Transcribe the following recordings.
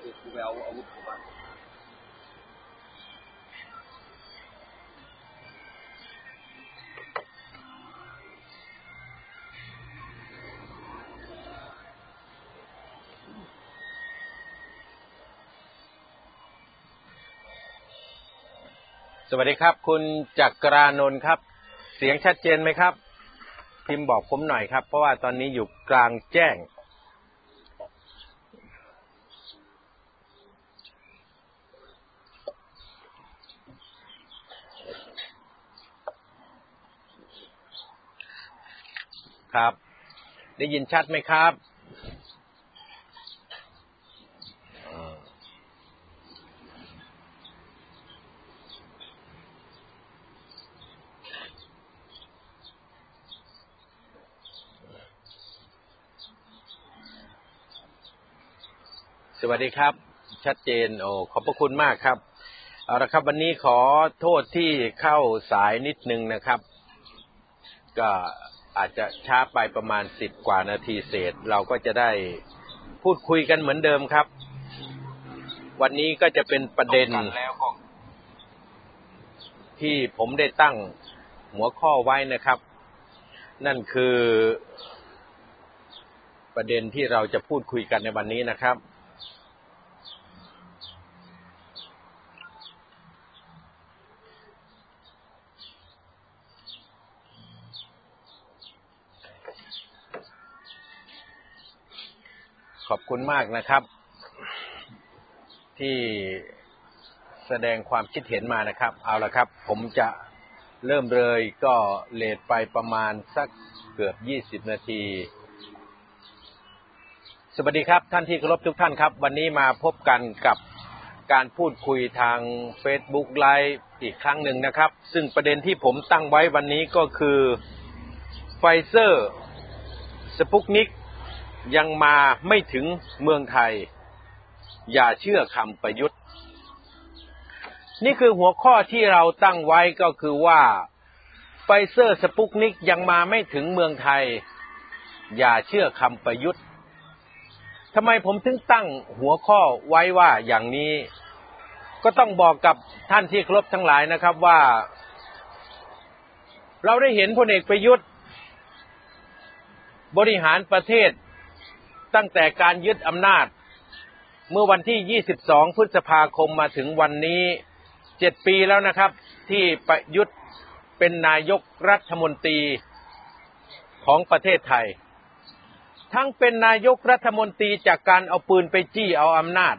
เออกูไปเอาอาวุธของมันสวัสดีครับ คุณจักรานนท์ครับ เสียงชัดเจนไหมครับ พิมพ์บอกผมหน่อยครับ เพราะว่าตอนนี้อยู่กลางแจ้ง ครับ ได้ยินชัดไหมครับสวัสดีครับ ชัดเจนโอ้ขอบพระคุณมากครับเอาละครับ วันนี้ขอโทษที่เข้าสายนิดนึงนะครับ ก็ อาจจะช้าไปประมาณสิบกว่านาทีเศษ เราก็จะได้พูดคุยกันเหมือนเดิมครับ วันนี้ก็จะเป็นประเด็นแล้วก็ที่ผมได้ตั้งหัวข้อไว้นะครับ นั่นคือประเด็นที่เราจะพูดคุยกันในวันนี้นะครับ ขอบคุณมากนะครับ ที่แสดงความคิดเห็นมานะครับ เอาละครับ ผมจะเริ่มเลยก็เลทไปประมาณสักเกือบ20นาที สวัสดีครับท่านที่เคารพทุกท่านครับ วันนี้มาพบกันกับการพูดคุยทาง Facebook ไลฟ์อีกครั้งหนึ่งนะครับ ซึ่งประเด็นที่ผมตั้งไว้วันนี้ก็คือไฟเซอร์สปุกนิก ยังมาไม่ถึงเมืองไทย อย่าเชื่อคำประยุทธ์ นี่คือหัวข้อที่เราตั้งไว้ก็คือว่าไฟเซอร์สปุกนิกยังมาไม่ถึงเมืองไทย อย่าเชื่อคำประยุทธ์ทำไมผมถึงตั้งหัวข้อไว้ว่าอย่างนี้ ก็ต้องบอกกับท่านที่เคารพทั้งหลายนะครับว่า เราได้เห็นพลเอกประยุทธ์ บริหารประเทศ ตั้งแต่การยึดอำนาจ เมื่อวันที่ 22 พฤษภาคมมาถึงวันนี้เจ็ดปีแล้วนะครับ ที่ประยุทธ์เป็นนายกรัฐมนตรีของประเทศไทย ทั้งเป็นนายกรัฐมนตรีจากการเอาปืนไปจี้เอาอำนาจ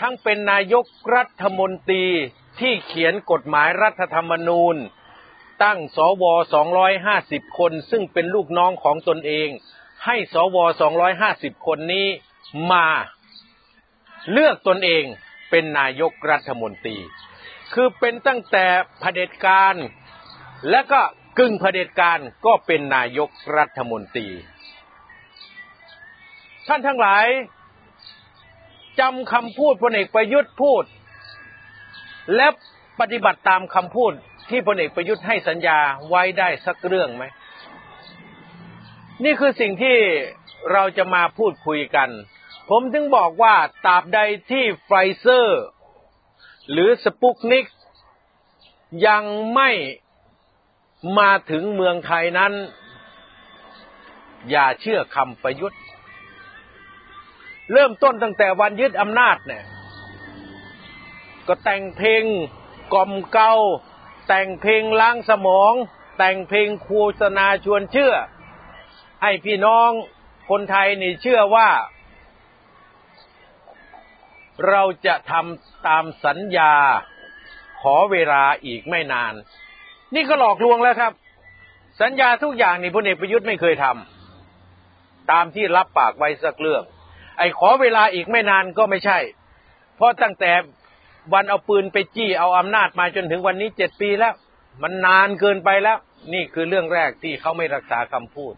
ทั้งเป็นนายกรัฐมนตรีที่เขียนกฎหมายรัฐธรรมนูญ ตั้งสว 250 คนซึ่งเป็นลูกน้องของตนเอง ให้สว250คนนี้มาเลือกตนเองเป็นนายกรัฐมนตรี คือเป็นตั้งแต่เผด็จการ และก็กึ่งเผด็จการก็เป็นนายกรัฐมนตรี ท่านทั้งหลายจำคำพูดพลเอกประยุทธ์พูด และปฏิบัติตามคำพูดที่พลเอกประยุทธ์ให้สัญญาไว้ได้สักเรื่องไหม นี่คือสิ่งที่เราจะมาพูดคุยกัน ผมถึงบอกว่าตราบใดที่ไฟเซอร์ หรือสปุกนิกยังไม่มาถึงเมืองไทยนั้น อย่าเชื่อคำประยุทธ์ เริ่มต้นตั้งแต่วันยึดอำนาจเนี่ยก็แต่งเพลงกล่อมเกลาแต่งเพลงล้างสมอง แต่งเพลงโฆษณาชวนเชื่อ ให้พี่น้องคนไทยนี่เชื่อว่า เราจะทำตามสัญญาขอเวลาอีกไม่นาน นี่ก็หลอกลวงแล้วครับ สัญญาทุกอย่างนี่พลเอกประยุทธ์ไม่เคยทำตามที่รับปากไว้สักเรื่อง ไอ้ขอเวลาอีกไม่นานก็ไม่ใช่ เพราะตั้งแต่วันเอาปืนไปจี้เอาอำนาจมาจนถึงวันนี้เจ็ดปีแล้ว มันนานเกินไปแล้ว นี่คือเรื่องแรกที่เขาไม่รักษาคำพูด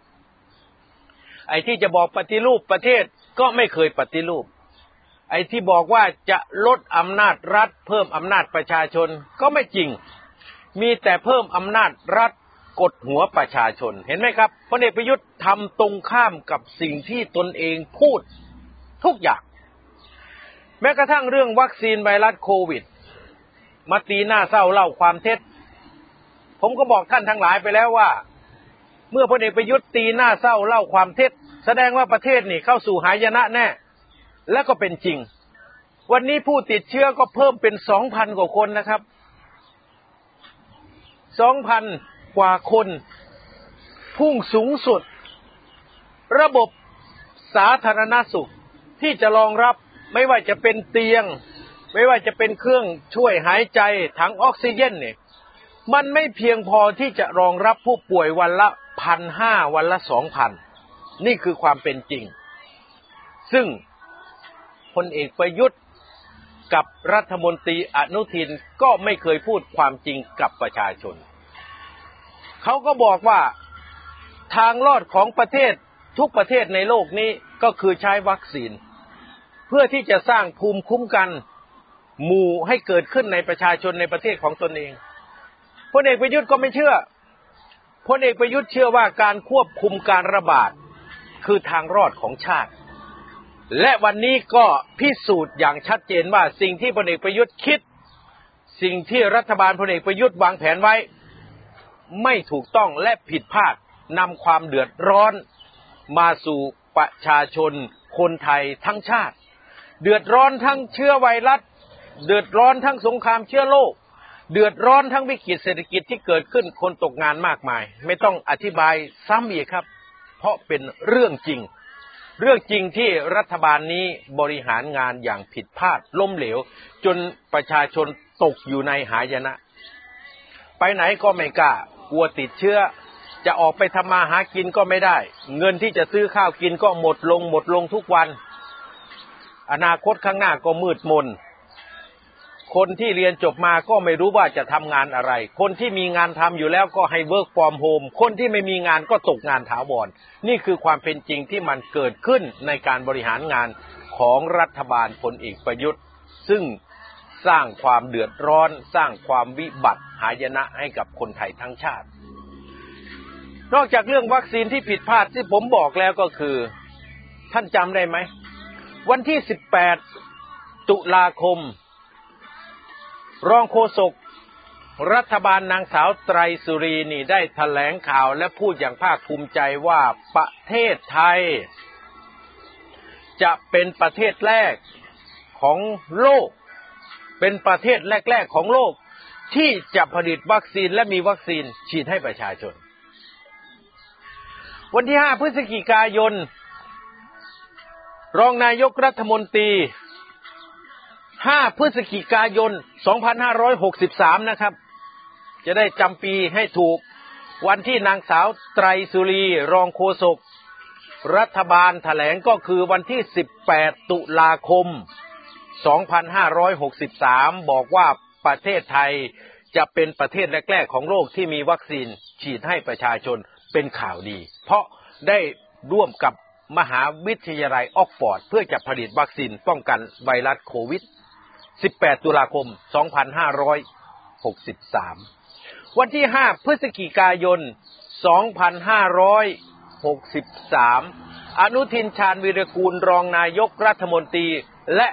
ไอ้ที่จะบอกปฏิรูปประเทศก็ไม่เคยปฏิรูป ไอ้ที่บอกว่าจะลดอำนาจรัฐ เพิ่มอำนาจประชาชนก็ไม่จริง มีแต่เพิ่มอำนาจรัฐกดหัวประชาชน เห็นไหมครับพลเอกประยุทธ์ทำตรงข้ามกับสิ่งที่ตนเองพูดทุกอย่าง แม้กระทั่งเรื่องวัคซีนไวรัสโควิด มาตีหน้าเศร้าเล่าความเท็จ ผมก็บอกท่านทั้งหลายไปแล้วว่า เมื่อพลเอกประยุทธ์ตีหน้าเศร้าเล่าความเท็จ แสดงว่าประเทศนี่เข้าสู่หายนะแน่ และก็เป็นจริง วันนี้ผู้ติดเชื้อก็เพิ่มเป็นสองพันกว่าคนนะครับสองพันกว่าคน พุ่งสูงสุด ระบบสาธารณสุขที่จะรองรับไม่ว่าจะเป็นเตียง ไม่ว่าจะเป็นเครื่องช่วยหายใจถังออกซิเจนเนี่ย มันไม่เพียงพอที่จะรองรับผู้ป่วยวันละพันห้าวันละสองพันนี่คือความเป็นจริง ซึ่งพลเอกประยุทธ์กับรัฐมนตรีอนุทินก็ไม่เคยพูดความจริงกับประชาชน เขาก็บอกว่าทางรอดของประเทศทุกประเทศในโลกนี้ก็คือใช้วัคซีน เพื่อที่จะสร้างภูมิคุ้มกันหมู่ให้เกิดขึ้นในประชาชนในประเทศของตนเอง พลเอกประยุทธ์ก็ไม่เชื่อพลเอกประยุทธ์เชื่อว่าการควบคุมการระบาดคือทางรอดของชาติ และวันนี้ก็พิสูจน์อย่างชัดเจนว่าสิ่งที่พลเอกประยุทธ์คิด สิ่งที่รัฐบาลพลเอกประยุทธ์วางแผนไว้ ไม่ถูกต้องและผิดพลาดนำความเดือดร้อน มาสู่ประชาชน คนไทยทั้งชาติ เดือดร้อนทั้งเชื้อไวรัส เดือดร้อนทั้งสงครามเชื้อโรค เดือดร้อนทั้งวิกฤตเศรษฐกิจที่เกิดขึ้นคนตกงานมากมาย ไม่ต้องอธิบายซ้ำอีกครับ เพราะเป็นเรื่องจริง เรื่องจริงที่รัฐบาลนี้บริหารงานอย่างผิดพลาดล้มเหลว จนประชาชนตกอยู่ในหายนะ ไปไหนก็ไม่กล้ากลัวติดเชื้อ จะออกไปทำมาหากินก็ไม่ได้ เงินที่จะซื้อข้าวกินก็หมดลงหมดลงทุกวัน อนาคตข้างหน้าก็มืดมน คนที่เรียนจบมาก็ไม่รู้ว่าจะทำงานอะไร คนที่มีงานทำอยู่แล้วก็ให้ work from home คนที่ไม่มีงานก็ตกงานถาวร นี่คือความเป็นจริงที่มันเกิดขึ้นในการบริหารงานของรัฐบาลพลเอกประยุทธ์ ซึ่งสร้างความเดือดร้อน สร้างความวิบัติหายนะให้กับคนไทยทั้งชาติ นอกจากเรื่องวัคซีนที่ผิดพลาดที่ผมบอกแล้วก็คือ ท่านจำได้ไหม วันที่ 18 ตุลาคม รองโฆษกรัฐบาลนางสาวไตรสุรีนี่ได้ถแถลงข่าวและพูดอย่างภาคภูมิใจว่าประเทศไทย จะเป็นประเทศแรกของโลก เป็นประเทศแรก ๆ ของโลก ที่จะผลิตวัคซีนและมีวัคซีนฉีดให้ประชาชน วันที่ 5 พฤศจิกายน รองนายกรัฐมนตรี 5 พฤศจิกายน 2563 นะครับ จะได้จำปีให้ถูก วันที่นางสาวไตรสุรีรองโฆษกรัฐบาลถแถลงก็คือวันที่ 18 ตุลาคม 2563 บอกว่าประเทศไทยจะเป็นประเทศแรก ๆ ของโลกที่มีวัคซีนฉีดให้ประชาชนเป็นข่าวดี เพราะได้ร่วมกับมหาวิทยาลัยออกฟอร์ด เพื่อจะผลิตวัคซีนป้องกันไวรัสโควิด 18 ตุลาคม 2563 วันที่ 5 พฤศจิกายน 2563 อนุทินชาญวิรกูลรองนายกรัฐมนตรี และ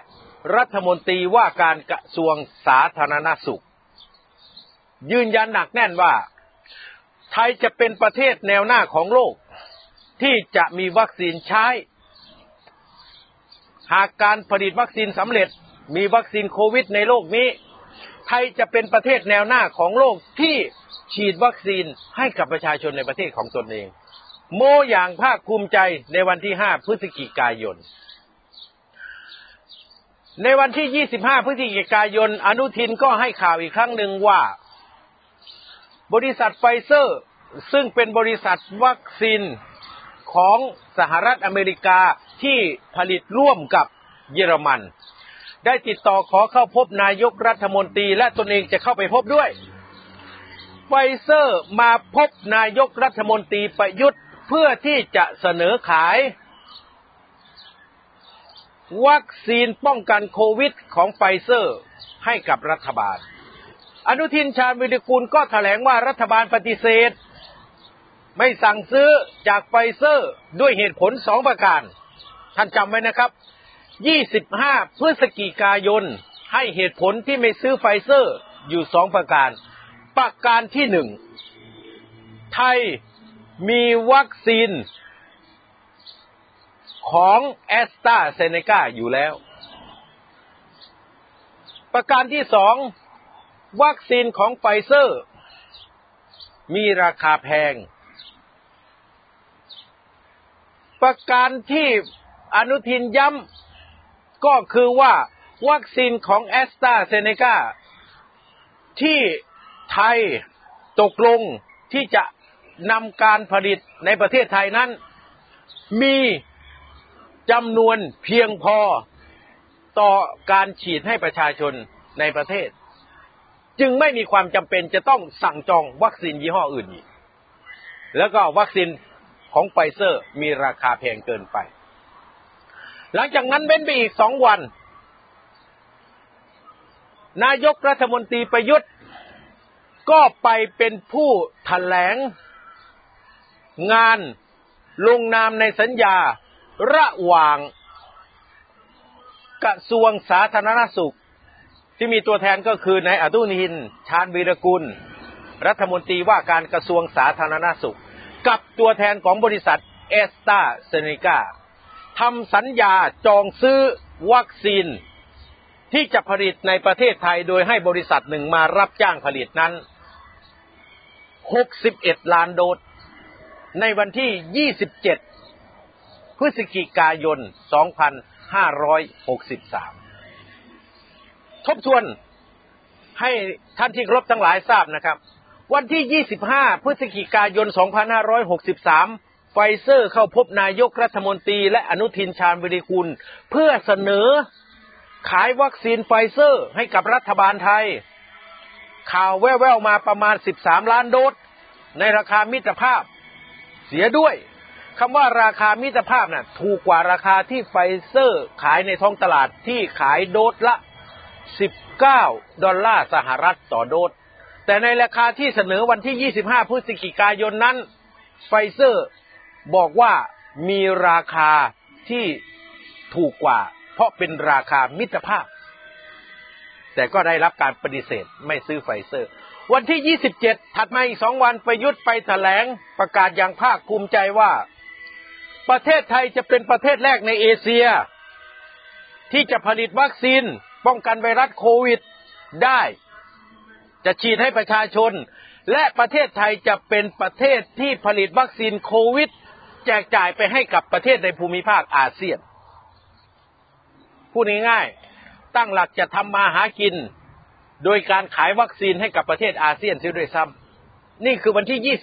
รัฐมนตรีว่าการกระทรวงสาธารณสุข ยืนยันหนักแน่นว่า ไทยจะเป็นประเทศแนวหน้าของโลก ที่จะมีวัคซีนใช้ หากการผลิตวัคซีนสำเร็จ มีวัคซีนโควิดในโลกนี้ ไทยจะเป็นประเทศแนวหน้าของโลกที่ฉีดวัคซีนให้กับประชาชนในประเทศของตนเอง โมอย่างภาคภูมิใจในวันที่ 5 พฤศจิกายน ในวันที่ 25 พฤศจิกายน อนุทินก็ให้ข่าวอีกครั้งหนึ่งว่า บริษัทไฟเซอร์ ซึ่งเป็นบริษัทวัคซีนของสหรัฐอเมริกาที่ผลิตร่วมกับเยอรมัน ได้ติดต่อขอเข้าพบนายกรัฐมนตรี และตนเองจะเข้าไปพบด้วย ไฟเซอร์มาพบนายกรัฐมนตรีประยุทธ์เพื่อที่จะเสนอขาย วัคซีนป้องกันโควิดของไฟเซอร์ให้กับรัฐบาล อนุทินชาญวีรกูลก็แถลงว่ารัฐบาลปฏิเสธ ไม่สั่งซื้อจากไฟเซอร์ด้วยเหตุผลสองประการ ท่านจำไว้นะครับ 25 พฤศจิกายน ให้เหตุผลที่ไม่ซื้อไฟเซอร์อยู่สองประการ ประการที่หนึ่ง ไทยมีวัคซีนของแอสตราเซเนกาอยู่แล้ว ประการที่สองวัคซีนของไฟเซอร์ มีราคาแพง ประการที่อนุทินย้ำ ก็คือว่าวัคซีนของแอสตราเซเนกาที่ไทยตกลงที่จะนำการผลิตในประเทศไทยนั้น มีจำนวนเพียงพอต่อการฉีดให้ประชาชนในประเทศ จึงไม่มีความจำเป็นจะต้องสั่งจองวัคซีนยี่ห้ออื่นอีก แล้วก็วัคซีนของไฟเซอร์มีราคาแพงเกินไป หลังจากนั้นเว้นไปอีกสองวัน นายกรัฐมนตรีประยุทธ์ ก็ไปเป็นผู้ถแถลง งานลงนามในสัญญาระหว่างกระทรวงสาธารณสุข ที่มีตัวแทนก็คือนายอดุนิน ชาญวีรกุล รัฐมนตรีว่าการกระทรวงสาธารณสุข กับตัวแทนของบริษัทเอสตาเซเนกา ทำสัญญาจองซื้อวัคซีน ที่จะผลิตในประเทศไทยโดยให้บริษัทหนึ่งมารับจ้างผลิตนั้น 61 ล้านโดส ในวันที่ 27 พฤศจิกายน 2563 ทบทวนให้ท่านที่ครบทั้งหลายทราบนะครับ วันที่ 25 พฤศจิกายน 2563 ไฟเซอร์เข้าพบนายกรัฐมนตรี และอนุทินชาญวีรกูลเพื่อเสนอขายวัคซีนไฟเซอร์ให้กับรัฐบาลไทย ข่าวแว่วๆมาประมาณ 13 ล้านโดส ในราคามิตรภาพ เสียด้วยคำว่าราคามิตรภาพน่ะถูกกว่าราคาที่ไฟเซอร์ขายในท้องตลาดที่ขายโดสละ 19 ดอลลาร์สหรัฐต่อโดส แต่ในราคาที่เสนอวันที่ 25 พฤศจิกายนนั้น ไฟเซอร์ บอกว่ามีราคาที่ถูกกว่า เพราะเป็นราคามิตรภาพ แต่ก็ได้รับการปฏิเสธไม่ซื้อไฟเซอร์ วันที่ 27 ถัดมาอีกสองวันประยุทธ์ไปแถลงประกาศอย่างภาคภูมิใจว่า ประเทศไทยจะเป็นประเทศแรกในเอเชีย ที่จะผลิตวัคซีนป้องกันไวรัสโควิดได้ จะฉีดให้ประชาชน และประเทศไทยจะเป็นประเทศที่ผลิตวัคซีนโควิด แจกจ่ายไปให้กับประเทศในภูมิภาคอาเซียน พูดง่ายๆตั้งหลักจะทำมาหากิน โดยการขายวัคซีนให้กับประเทศอาเซียนเสียด้วยซ้ำนี่คือวันที่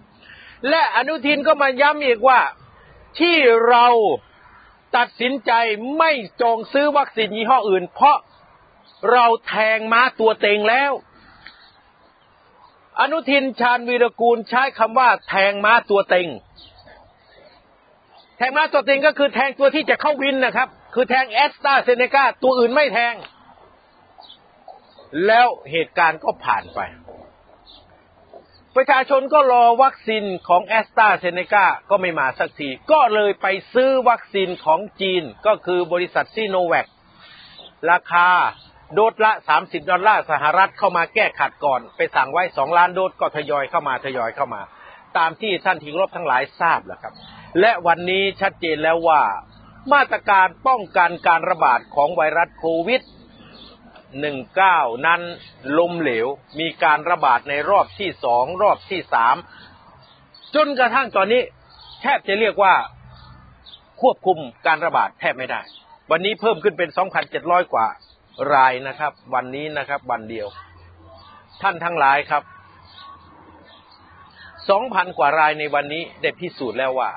27 และอนุทินก็มาย้ำอีกว่าที่เราตัดสินใจไม่จองซื้อวัคซีนยี่ห้ออื่น เพราะเราแทงม้าตัวเต็งแล้ว อนุทินชาญวีรกูลใช้คำว่าแทงม้าตัวเต็ง งม้าตัวเต็งก็คือแทงตัวที่จะเข้าวินนะครับ คือแทงแอสตราเซเนกาตัวอื่นไม่แทง แล้วเหตุการณ์ก็ผ่านไป ประชาชนก็รอวัคซีนของแอสตราเซเนกาก็ไม่มาสักที ก็เลยไปซื้อวัคซีนของจีนก็คือบริษัทซีโนแวคราคาโดสละ 30 ดอลลาร์สหรัฐเข้ามาแก้ขัดก่อน ไปสั่งไว้ 2 ล้านโดสก็ทยอยเข้ามาทยอยเข้ามา ตามที่ท่านทิงรบทั้งหลายทราบแล้วครับ และวันนี้ชัดเจนแล้วว่า มาตรการป้องกันการระบาดของไวรัสโควิดหนึ่งเก้านั้นล้มเหลว มีการระบาดในรอบที่สองรอบที่สามจนกระทั่งตอนนี้ แทบจะเรียกว่าควบคุมการระบาดแทบไม่ได้ วันนี้เพิ่มขึ้นเป็นสองพันเจ็ดร้อยกว่ารายนะครับ วันนี้นะครับ วันเดียว ท่านทั้งหลายครับสองพันกว่ารายในวันนี้ได้พิสูจน์แล้วว่า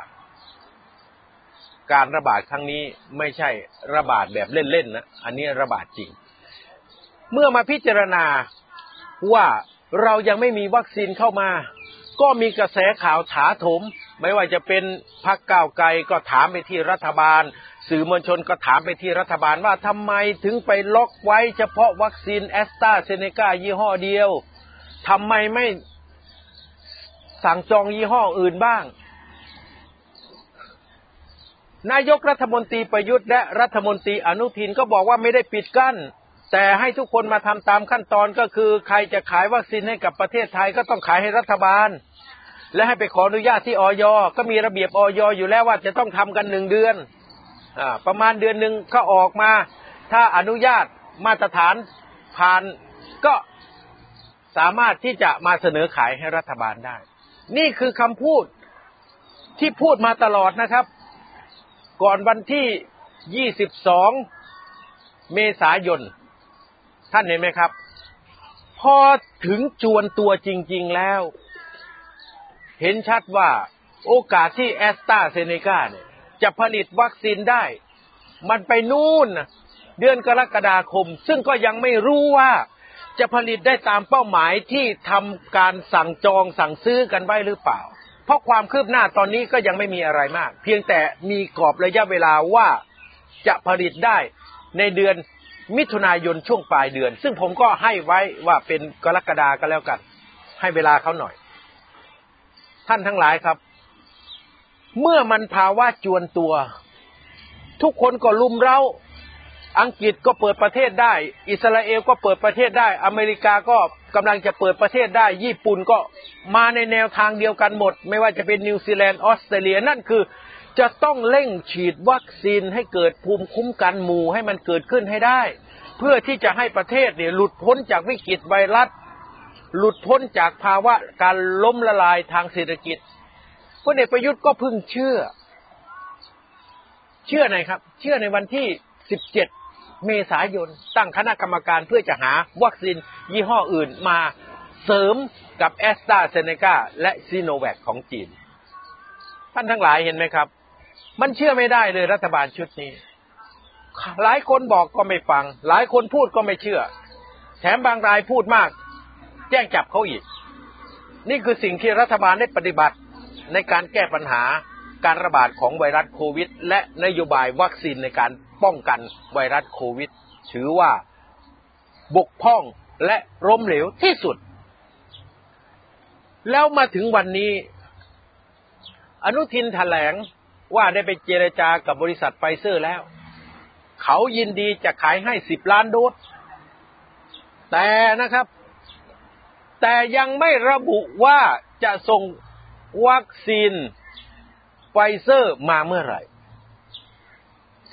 การระบาดครั้งนี้ไม่ใช่ระบาดแบบเล่นๆนะ อันนี้ระบาดจริง เมื่อมาพิจารณาว่าเรายังไม่มีวัคซีนเข้ามา ก็มีกระแสข่าวถาโถม ไม่ว่าจะเป็นพรรคก้าวไกลก็ถามไปที่รัฐบาล สื่อมวลชนก็ถามไปที่รัฐบาลว่าทำไมถึงไปล็อกไว้เฉพาะวัคซีนแอสตราเซเนกายี่ห้อเดียวทำไมไม่สั่งจองยี่ห้ออื่นบ้าง นายกรัฐมนตรีประยุทธ์และรัฐมนตรีอนุทินก็บอกว่าไม่ได้ปิดกั้น แต่ให้ทุกคนมาทำตามขั้นตอนก็คือ ใครจะขายวัคซีนให้กับประเทศไทยก็ต้องขายให้รัฐบาล และให้ไปขออนุญาตที่ออยก็มีระเบียบออยอยู่แล้วว่าจะต้องทำกันหนึ่งเดือนอประมาณเดือนหนึ่งก็ออกมา ถ้าอนุญาตมาตรฐานผ่านก็สามารถที่จะมาเสนอขายให้รัฐบาลได้ นี่คือคำพูดที่พูดมาตลอดนะครับ ก่อนวันที่ 22 เมษายน ท่านเห็นไหมครับ พอถึงจวนตัวจริง ๆ แล้ว เห็นชัดว่าโอกาสที่แอสตราเซเนกาเนี่ย จะผลิตวัคซีนได้ มันไปนู่นเดือนกรกฎาคม ซึ่งก็ยังไม่รู้ว่าจะผลิตได้ตามเป้าหมายที่ทำการสั่งจองสั่งซื้อกันไว้หรือเปล่า เพราะความคืบหน้าตอนนี้ก็ยังไม่มีอะไรมาก เพียงแต่มีกรอบระยะเวลาว่าจะผลิตได้ในเดือนมิถุนายนช่วงปลายเดือน ซึ่งผมก็ให้ไว้ว่าเป็นกรกฎาก็แล้วกัน ให้เวลาเขาหน่อย ท่านทั้งหลายครับ เมื่อมันภาวะจวนตัว ทุกคนก็ลุมเร้าอังกฤษก็เปิดประเทศได้ อิสราเอลก็เปิดประเทศได้ อเมริกาก็ กำลังจะเปิดประเทศได้ ญี่ปุ่นก็มาในแนวทางเดียวกันหมด ไม่ว่าจะเป็นนิวซีแลนด์ออสเตรเลียนั่นคือ จะต้องเร่งฉีดวัคซีนให้เกิดภูมิคุ้มกันหมู่ให้มันเกิดขึ้นให้ได้ เพื่อที่จะให้ประเทศเนี่ยหลุดพ้นจากวิกฤตไวรัส หลุดพ้นจากภาวะการล้มละลายทางเศรษฐกิจพลเอกประยุทธ์ก็พึ่งเชื่อ เชื่อไหนครับ เชื่อในวันที่17เเมษายนตั้งคณะกรรมการเพื่อจะหาวัคซีนยี่ห้ออื่นมาเสริมกับแอสตราเซเนกาและซีโนแวคของจีน ท่านทั้งหลายเห็นไหมครับ มันเชื่อไม่ได้เลยรัฐบาลชุดนี้ หลายคนบอกก็ไม่ฟัง หลายคนพูดก็ไม่เชื่อ แถมบางรายพูดมาก แจ้งจับเขาอีก นี่คือสิ่งที่รัฐบาลได้ปฏิบัติในการแก้ปัญหา การระบาดของไวรัสโควิด และนโยบายวัคซีนในการป้องกันไวรัสโควิด ถือว่าบกพร่องและล้มเหลวที่สุด แล้วมาถึงวันนี้ อนุทินแถลงว่าได้ไปเจรจากับบริษัทไฟเซอร์แล้ว เขายินดีจะขายให้สิบล้านโดส แต่นะครับ แต่ยังไม่ระบุว่าจะส่งวัคซีน ไฟเซอร์มาเมื่อไหร่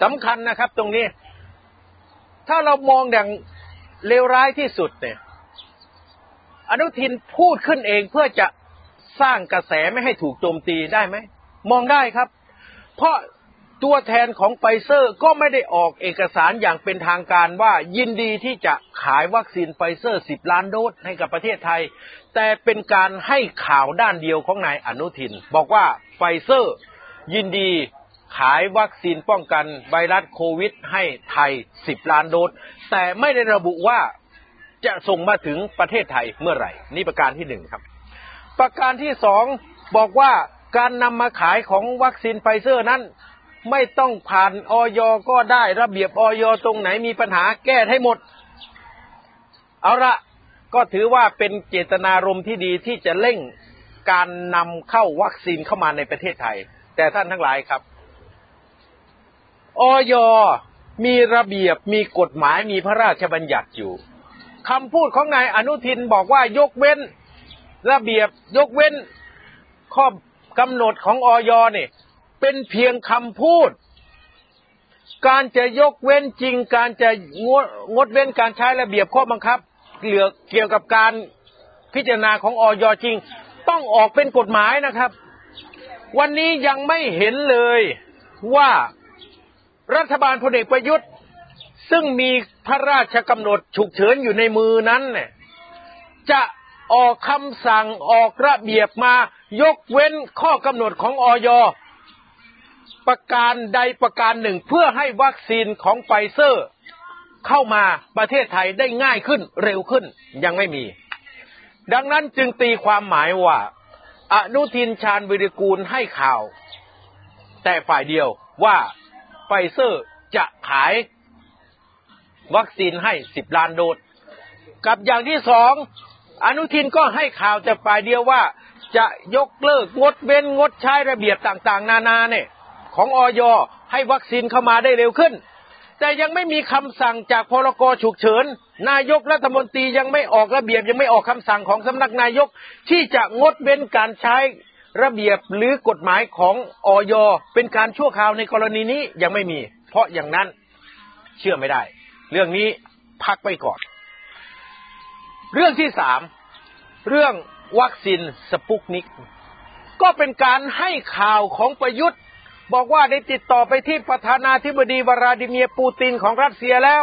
สำคัญนะครับ ตรงนี้ ถ้าเรามองอย่างเลวร้ายที่สุดเนี่ย อนุทินพูดขึ้นเองเพื่อจะสร้างกระแสไม่ให้ถูกโจมตีได้ไหม มองได้ครับ เพราะตัวแทนของไฟเซอร์ก็ไม่ได้ออกเอกสารอย่างเป็นทางการว่ายินดีที่จะขายวัคซีนไฟเซอร์สิบล้านโดสให้กับประเทศไทย แต่เป็นการให้ข่าวด้านเดียวของนายอนุทิน บอกว่าไฟเซอร์ ยินดีขายวัคซีนป้องกันไวรัสโควิดให้ไทย 10 ล้านโดส แต่ไม่ได้ระบุว่าจะส่งมาถึงประเทศไทยเมื่อไหร่ นี่ประการที่หนึ่งครับ ประการที่สองบอกว่าการนำมาขายของวัคซีนไฟเซอร์นั้น ไม่ต้องผ่านอย.ก็ได้ระเบียบออยตรงไหนมีปัญหาแก้ให้หมด เอาละก็ถือว่าเป็นเจตนารมณ์ที่ดีที่จะเร่งการนำเข้าวัคซีนเข้ามาในประเทศไทย แต่ท่านทั้งหลายครับออยมีระเบียบมีกฎหมายมีพระราชบัญญัติอยู่คำพูดของนายอนุทินบอกว่ายกเว้น ระเบียบยกเว้น ข้อกำหนดของออยเนี่ยเป็นเพียงคำพูด การจะยกเว้นจริง การจะงดงดเว้นการใช้ระเบียบข้อบังคับเหลือเกี่ยวกับการพิจารณาของออยจริง ต้องออกเป็นกฎหมายนะครับ วันนี้ยังไม่เห็นเลยว่ารัฐบาลพลเอกประยุทธ์ ซึ่งมีพระราชกำหนดฉุกเฉินอยู่ในมือนั้นเนี่ยจะออกคำสั่งออกระเบียบมายกเว้นข้อกำหนดของอย.ประการใดประการหนึ่งเพื่อให้วัคซีนของไฟเซอร์ เข้ามาประเทศไทยได้ง่ายขึ้นเร็วขึ้นยังไม่มี ดังนั้นจึงตีความหมายว่า อนุทินชาญวีรกูลให้ข่าว แต่ฝ่ายเดียวว่าไฟเซอร์จะขายวัคซีนให้สิบล้านโดส กับอย่างที่สองอนุทินก็ให้ข่าวจะฝ่ายเดียวว่าจะยกเลิกงดเว้นงดใช้ระเบียบต่างๆ นานาเนี่ยของออยให้วัคซีนเข้ามาได้เร็วขึ้น แต่ยังไม่มีคำสั่งจากพรกฉุกเฉิน นายกรัฐมนตรียังไม่ออกระเบียบยังไม่ออกคำสั่งของสำนักนายกที่จะงดเว้นการใช้ระเบียบหรือกฎหมายของออยเป็นการชั่วคราวในกรณีนี้ยังไม่มี เพราะอย่างนั้นเชื่อไม่ได้ เรื่องนี้พักไปก่อน เรื่องที่สามเรื่องวัคซีนสปุตนิก ก็เป็นการให้ข่าวของประยุทธ์ บอกว่าได้ติดต่อไปที่ประธานาธิบดีวลาดิเมียร์ปูตินของรัสเซียแล้ว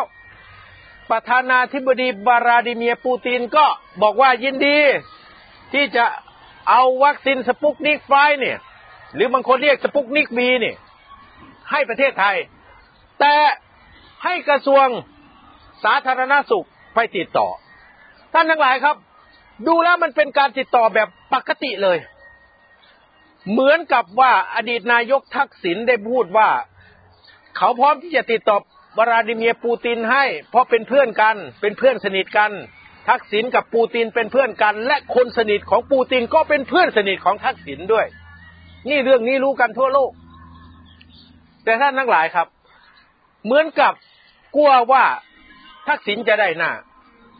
ประธานาธิบดีวลาดิเมียร์ปูตินก็บอกว่ายินดี ที่จะเอาวัคซีนสปุตนิก fiveเนี่ย หรือบางคนเรียกสปุกนิกบีเนี่ยให้ประเทศไทย แต่ให้กระทรวงสาธารณสุขไปติดต่อ ท่านทั้งหลายครับ ดูแล้วมันเป็นการติดต่อแบบปกติเลย เหมือนกับว่าอดีตนายกทักษิณได้พูดว่า เขาพร้อมที่จะติดต่อวลาดิเมียร์ปูตินให้ เพราะเป็นเพื่อนกัน เป็นเพื่อนสนิทกัน ทักษิณกับปูตินเป็นเพื่อนกัน และคนสนิทของปูตินก็เป็นเพื่อนสนิทของทักษิณด้วย นี่เรื่องนี้รู้กันทั่วโลก แต่ท่านทั้งหลายครับ เหมือนกับกลัวว่าทักษิณจะได้หน้า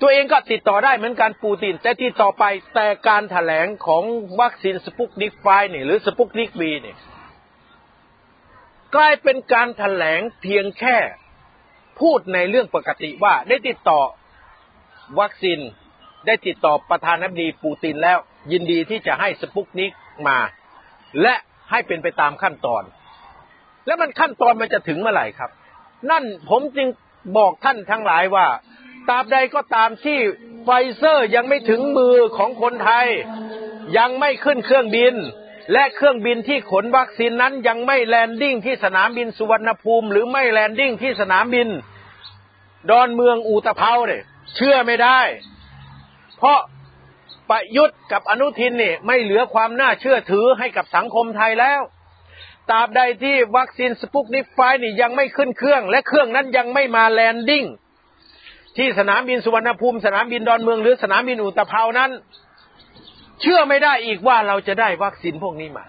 ตัวเองก็ติดต่อได้เหมือนกันปูติน แต่ติดต่อไปแต่การถแถลงของวัคซีนสปุกนิกไฟนี่ยหรือสปุกนิกบีเนี่ยกลายเป็นการถแถลงเพียงแค่พูดในเรื่องปกติว่าได้ติดต่อวัคซีนได้ติดต่อประธานาธิบดีปูตินแล้ว ยินดีที่จะให้สปุตนิกมา และให้เป็นไปตามขั้นตอน แล้วมันขั้นตอนมันจะถึงเมื่อไหร่ครับ นั่นผมจึงบอกท่านทั้งหลายว่า ตราบใดก็ตามที่ไฟเซอร์ยังไม่ถึงมือของคนไทย ยังไม่ขึ้นเครื่องบิน และเครื่องบินที่ขนวัคซีนนั้นยังไม่ landing ที่สนามบินสุวรรณภูมิ หรือไม่ landing ที่สนามบิน ดอนเมืองอู่ตะเภาเนี่ยเชื่อไม่ได้ เพราะประยุทธ์กับอนุทินเนี่ยไม่เหลือความน่าเชื่อถือให้กับสังคมไทยแล้วตราบใดที่วัคซีนสปุตนิก five นี่ยังไม่ขึ้นเครื่อง และเครื่องนั้นยังไม่มา landing ที่สนามบินสุวรรณภูมิ สนามบินดอนเมืองหรือสนามบินอู่ตะเภานั้น เชื่อไม่ได้อีกว่าเราจะได้วัคซีนพวกนี้มา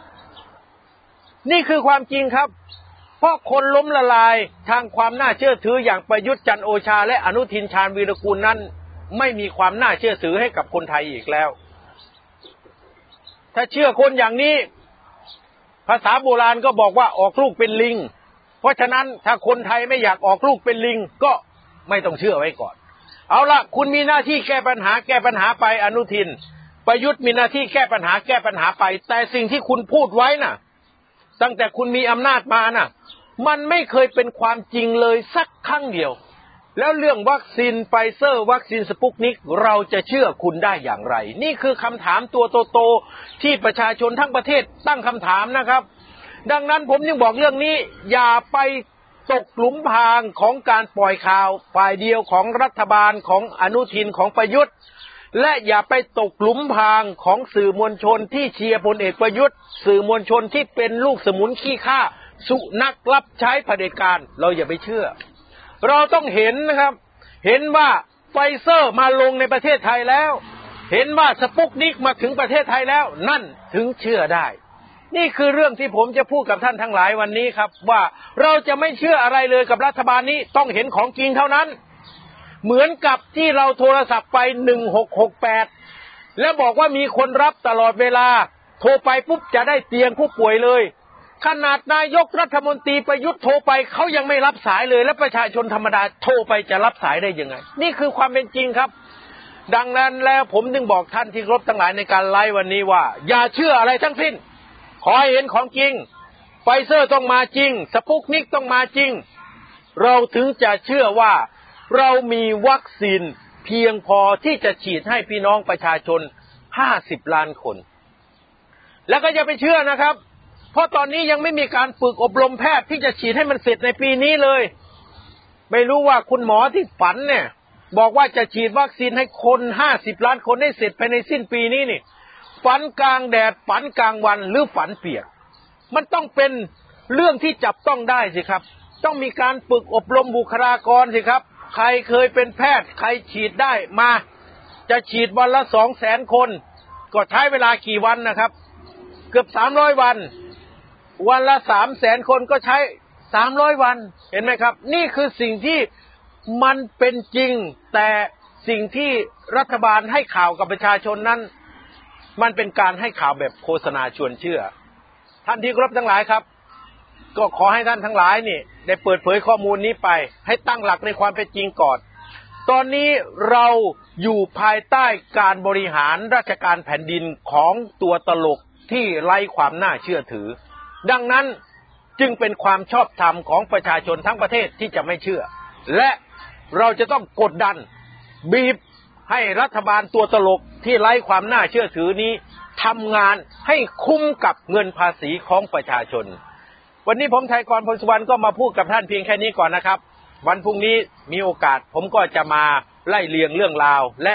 นี่คือความจริงครับ เพราะคนล้มละลายทางความน่าเชื่อถืออย่างประยุทธ์จันโอชา และอนุทินชาญวีรกูลนั้น ไม่มีความน่าเชื่อถือให้กับคนไทยอีกแล้ว ถ้าเชื่อคนอย่างนี้ ภาษาโบราณก็บอกว่าออกลูกเป็นลิง เพราะฉะนั้นถ้าคนไทยไม่อยากออกลูกเป็นลิงก็ ไม่ต้องเชื่อไว้ก่อน เอาละคุณมีหน้าที่แก้ปัญหา แก้ปัญหาไปอนุทิน ประยุทธ์มีหน้าที่แก้ปัญหา แก้ปัญหาไป แต่สิ่งที่คุณพูดไว้น่ะ ตั้งแต่คุณมีอำนาจมาน่ะ มันไม่เคยเป็นความจริงเลยสักครั้งเดียว แล้วเรื่องวัคซีนไฟเซอร์วัคซีนสปุตนิกเราจะเชื่อคุณได้อย่างไร นี่คือคำถามตัวโตๆที่ประชาชนทั้งประเทศตั้งคำถามนะครับดังนั้นผมยังบอกเรื่องนี้ อย่าไป ตกหลุมพรางของการปล่อยข่าวฝ่ายเดียวของรัฐบาลของอนุทินของประยุทธ์ และอย่าไปตกหลุมพรางของสื่อมวลชนที่เชียร์พลเอกประยุทธ์ สื่อมวลชนที่เป็นลูกสมุนขี้ข้าสุนักรับใช้เผด็จการเราอย่าไปเชื่อ เราต้องเห็นนะครับ เห็นว่าไฟเซอร์มาลงในประเทศไทยแล้ว เห็นว่าสปุกนิกมาถึงประเทศไทยแล้ว นั่นถึงเชื่อได้ นี่คือเรื่องที่ผมจะพูดกับท่านทั้งหลายวันนี้ครับ ว่าเราจะไม่เชื่ออะไรเลยกับรัฐบาลนี้ต้องเห็นของจริงเท่านั้น เหมือนกับที่เราโทรศัพท์ไปหนึ่งหกหกแปดแล้วบอกว่ามีคนรับตลอดเวลา โทรไปปุ๊บจะได้เตียงผู้ป่วยเลย ขนาดนายกรัฐมนตรีประยุทธ์โทรไปเขายังไม่รับสายเลย และประชาชนธรรมดาโทรไปจะรับสายได้ยังไง นี่คือความเป็นจริงครับ ดังนั้นแล้วผมจึงบอกท่านที่รบทั้งหลายในการไลฟ์วันนี้ว่า อย่าเชื่ออะไรทั้งสิ้น ขอให้เห็นของจริง ไฟเซอร์ต้องมาจริง สปุกนิกต้องมาจริง เราถึงจะเชื่อว่าเรามีวัคซีนเพียงพอที่จะฉีดให้พี่น้องประชาชนห้าสิบล้านคน แล้วก็อย่าไปเชื่อนะครับ เพราะตอนนี้ยังไม่มีการฝึกอบรมแพทย์ที่จะฉีดให้มันเสร็จในปีนี้เลย ไม่รู้ว่าคุณหมอที่ฝันเนี่ย บอกว่าจะฉีดวัคซีนให้คนห้าสิบล้านคนได้เสร็จภายในสิ้นปีนี้นี่ ฝันกลางแดดฝันกลางวันหรือฝันเปียก มันต้องเป็นเรื่องที่จับต้องได้สิครับ ต้องมีการฝึกอบรมบุคลากรสิครับ ใครเคยเป็นแพทย์ ใครฉีดได้มา จะฉีดวันละสองแสนคน ก็ใช้เวลากี่วันนะครับ เกือบสามร้อยวัน วันละสามแสนคนก็ใช้สามร้อยวันเห็นไหมครับ นี่คือสิ่งที่มันเป็นจริงแต่สิ่งที่รัฐบาลให้ข่าวกับประชาชนนั้น มันเป็นการให้ข่าวแบบโฆษณาชวนเชื่อ ท่านที่เคารพทั้งหลายครับ ก็ขอให้ท่านทั้งหลายนี่ ได้เปิดเผยข้อมูลนี้ไป ให้ตั้งหลักในความเป็นจริงก่อน ตอนนี้เราอยู่ภายใต้การบริหารราชการแผ่นดินของตัวตลกที่ไร้ความน่าเชื่อถือ ดังนั้นจึงเป็นความชอบธรรมของประชาชนทั้งประเทศที่จะไม่เชื่อ และเราจะต้องกดดันบีบ ให้รัฐบาลตัวตลกที่ไร้ความน่าเชื่อถือนี้ทำงานให้คุ้มกับเงินภาษีของประชาชน วันนี้ผมไทยกรพลสุวรรณก็มาพูดกับท่านเพียงแค่นี้ก่อนนะครับ วันพรุ่งนี้มีโอกาสผมก็จะมาไล่เลียงเรื่องราว และ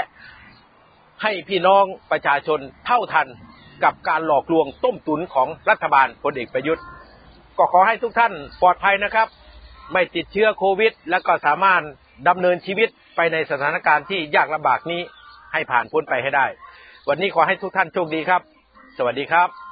ให้พี่น้องประชาชนเท่าทันกับการหลอกลวงต้มตุนของรัฐบาลพลเอกประยุทธ์ ก็ขอให้ทุกท่านปลอดภัยนะครับ ไม่ติดเชื้อโควิด และก็สามารถดำเนินชีวิต ไปในสถานการณ์ที่ยากลำบากนี้ให้ผ่านพ้นไปให้ได้ วันนี้ขอให้ทุกท่านโชคดีครับ สวัสดีครับ